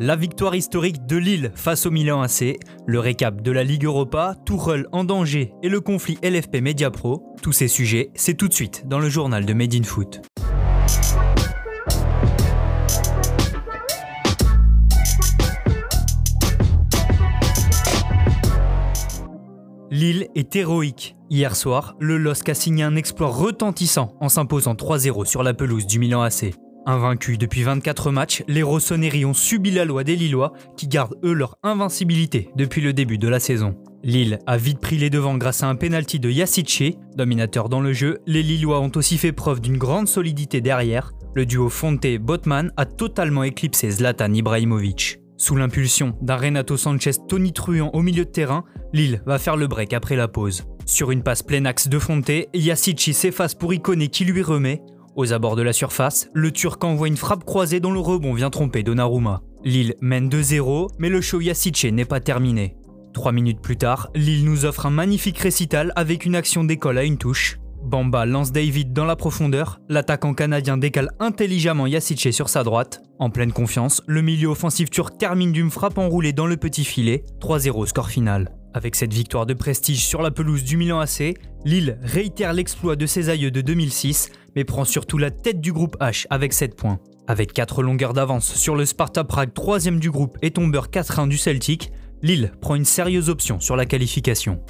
La victoire historique de Lille face au Milan AC, le récap de la Ligue Europa, Tourelle en danger et le conflit LFP Media Pro, tous ces sujets, c'est tout de suite dans le journal de Made in. Lille est héroïque. Hier soir, le LOSC a signé un exploit retentissant en s'imposant 3-0 sur la pelouse du Milan AC. Invaincus depuis 24 matchs, les Rossoneri ont subi la loi des Lillois qui gardent eux leur invincibilité depuis le début de la saison. Lille a vite pris les devants grâce à un penalty de Yacice. Dominateur dans le jeu, les Lillois ont aussi fait preuve d'une grande solidité derrière. Le duo Fonte-Botman a totalement éclipsé Zlatan Ibrahimovic. Sous l'impulsion d'un Renato Sanchez tonitruant au milieu de terrain, Lille va faire le break après la pause. Sur une passe plein axe de Fonte, Yacici s'efface pour Iconé qui lui remet. Aux abords de la surface, le Turc envoie une frappe croisée dont le rebond vient tromper Donnarumma. Lille mène 2-0, mais le show Yacice n'est pas terminé. Trois minutes plus tard, Lille nous offre un magnifique récital avec une action d'école à une touche. Bamba lance David dans la profondeur, l'attaquant canadien décale intelligemment Yacice sur sa droite. En pleine confiance, le milieu offensif turc termine d'une frappe enroulée dans le petit filet, 3-0 score final. Avec cette victoire de prestige sur la pelouse du Milan AC, Lille réitère l'exploit de ses aïeux de 2006, mais prend surtout la tête du groupe H avec 7 points. Avec 4 longueurs d'avance sur le Sparta Prague 3 du groupe et tombeur 4-1 du Celtic, Lille prend une sérieuse option sur la qualification.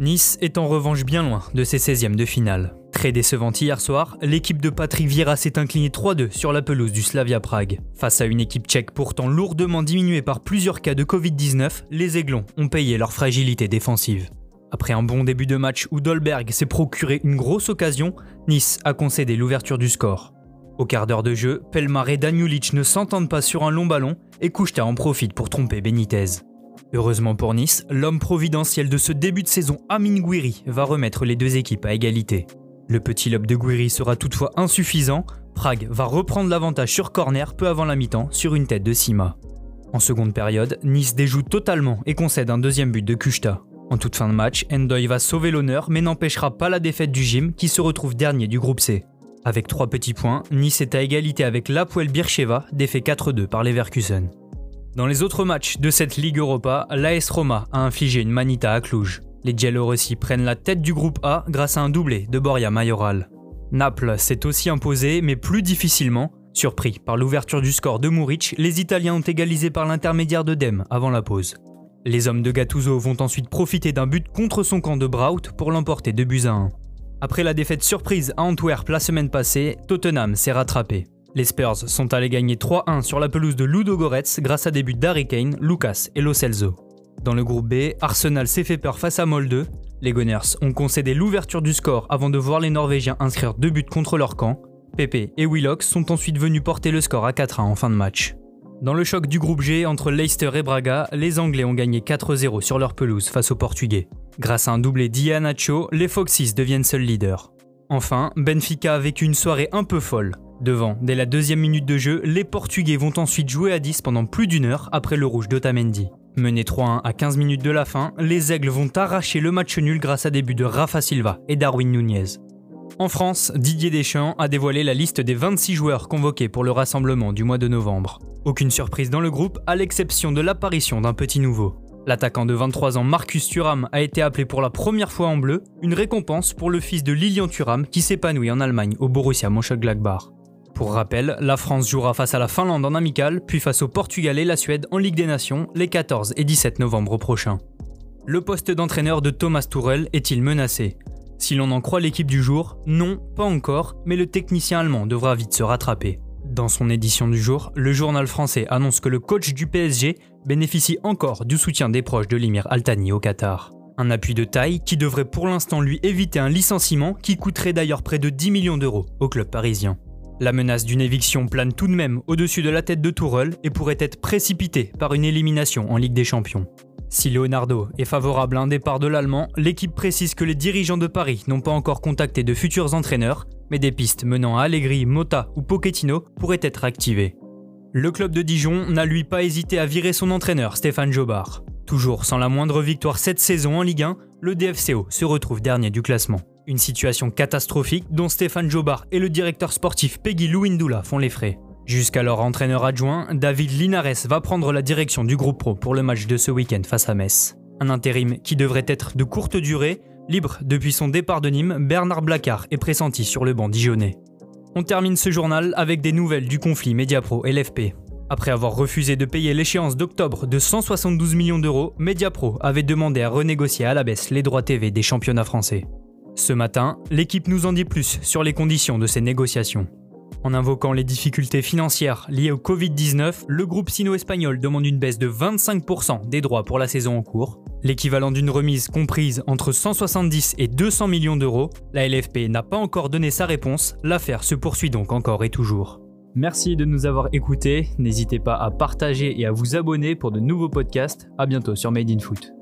Nice est en revanche bien loin de ses 16e de finale. Très décevante hier soir, l'équipe de Patrick Vieira s'est inclinée 3-2 sur la pelouse du Slavia Prague. Face à une équipe tchèque pourtant lourdement diminuée par plusieurs cas de Covid-19, les Aiglons ont payé leur fragilité défensive. Après un bon début de match où Dolberg s'est procuré une grosse occasion, Nice a concédé l'ouverture du score. Au quart d'heure de jeu, Pelmar et Danulic ne s'entendent pas sur un long ballon et Kouchta en profite pour tromper Benitez. Heureusement pour Nice, l'homme providentiel de ce début de saison, Amin Gouiri, va remettre les deux équipes à égalité. Le petit lob de Guiri sera toutefois insuffisant. Prague va reprendre l'avantage sur corner peu avant la mi-temps sur une tête de Sima. En seconde période, Nice déjoue totalement et concède un deuxième but de Kushta. En toute fin de match, Endoy va sauver l'honneur mais n'empêchera pas la défaite du gym qui se retrouve dernier du groupe C. Avec trois petits points, Nice est à égalité avec l'Apoel Bircheva, défait 4-2 par Leverkusen. Dans les autres matchs de cette Ligue Europa, l'AS Roma a infligé une manita à Cluj. Les Giallorossi prennent la tête du groupe A grâce à un doublé de Boria Majoral. Naples s'est aussi imposé, mais plus difficilement. Surpris par l'ouverture du score de Muric, les Italiens ont égalisé par l'intermédiaire de Dem avant la pause. Les hommes de Gattuso vont ensuite profiter d'un but contre son camp de Braut pour l'emporter de buts à 1. Après la défaite surprise à Antwerp la semaine passée, Tottenham s'est rattrapé. Les Spurs sont allés gagner 3-1 sur la pelouse de Ludo Goretz grâce à des buts d'Harry Kane, Lucas et Lo Celso. Dans le groupe B, Arsenal s'est fait peur face à Molde. Les Gunners ont concédé l'ouverture du score avant de voir les Norvégiens inscrire deux buts contre leur camp. Pepe et Willock sont ensuite venus porter le score à 4-1 en fin de match. Dans le choc du groupe G entre Leicester et Braga, les Anglais ont gagné 4-0 sur leur pelouse face aux Portugais. Grâce à un doublé d'Ianacho, les Foxes deviennent seuls leaders. Enfin, Benfica a vécu une soirée un peu folle. Devant, dès la deuxième minute de jeu, les Portugais vont ensuite jouer à 10 pendant plus d'une heure après le rouge d'Otamendi. Menés 3-1 à 15 minutes de la fin, les Aigles vont arracher le match nul grâce à des buts de Rafa Silva et Darwin Nunez. En France, Didier Deschamps a dévoilé la liste des 26 joueurs convoqués pour le rassemblement du mois de novembre. Aucune surprise dans le groupe, à l'exception de l'apparition d'un petit nouveau. L'attaquant de 23 ans Marcus Thuram a été appelé pour la première fois en bleu, une récompense pour le fils de Lilian Thuram qui s'épanouit en Allemagne au Borussia Mönchengladbach. Pour rappel, la France jouera face à la Finlande en amical, puis face au Portugal et la Suède en Ligue des Nations les 14 et 17 novembre prochains. Le poste d'entraîneur de Thomas Tourel est-il menacé? Si l'on en croit l'équipe du jour, non, pas encore, mais le technicien allemand devra vite se rattraper. Dans son édition du jour, le journal français annonce que le coach du PSG bénéficie encore du soutien des proches de l'Imir Altani au Qatar. Un appui de taille qui devrait pour l'instant lui éviter un licenciement qui coûterait d'ailleurs près de 10 millions d'euros au club parisien. La menace d'une éviction plane tout de même au-dessus de la tête de Tourelle et pourrait être précipitée par une élimination en Ligue des Champions. Si Leonardo est favorable à un départ de l'Allemand, l'équipe précise que les dirigeants de Paris n'ont pas encore contacté de futurs entraîneurs, mais des pistes menant à Allegri, Mota ou Pochettino pourraient être activées. Le club de Dijon n'a lui pas hésité à virer son entraîneur Stéphane Jobard. Toujours sans la moindre victoire cette saison en Ligue 1, le DFCO se retrouve dernier du classement. Une situation catastrophique dont Stéphane Jobard et le directeur sportif Peggy Louindoula font les frais. Jusqu'alors entraîneur adjoint, David Linares va prendre la direction du groupe pro pour le match de ce week-end face à Metz. Un intérim qui devrait être de courte durée, libre depuis son départ de Nîmes, Bernard Blacard est pressenti sur le banc dijonnais. On termine ce journal avec des nouvelles du conflit Mediapro et l'FP. Après avoir refusé de payer l'échéance d'octobre de 172 millions d'euros, Mediapro avait demandé à renégocier à la baisse les droits TV des championnats français. Ce matin, l'équipe nous en dit plus sur les conditions de ces négociations. En invoquant les difficultés financières liées au Covid-19, le groupe sino-espagnol demande une baisse de 25% des droits pour la saison en cours, l'équivalent d'une remise comprise entre 170 et 200 millions d'euros. La LFP n'a pas encore donné sa réponse, l'affaire se poursuit donc encore et toujours. Merci de nous avoir écoutés, n'hésitez pas à partager et à vous abonner pour de nouveaux podcasts. A bientôt sur Made in Foot.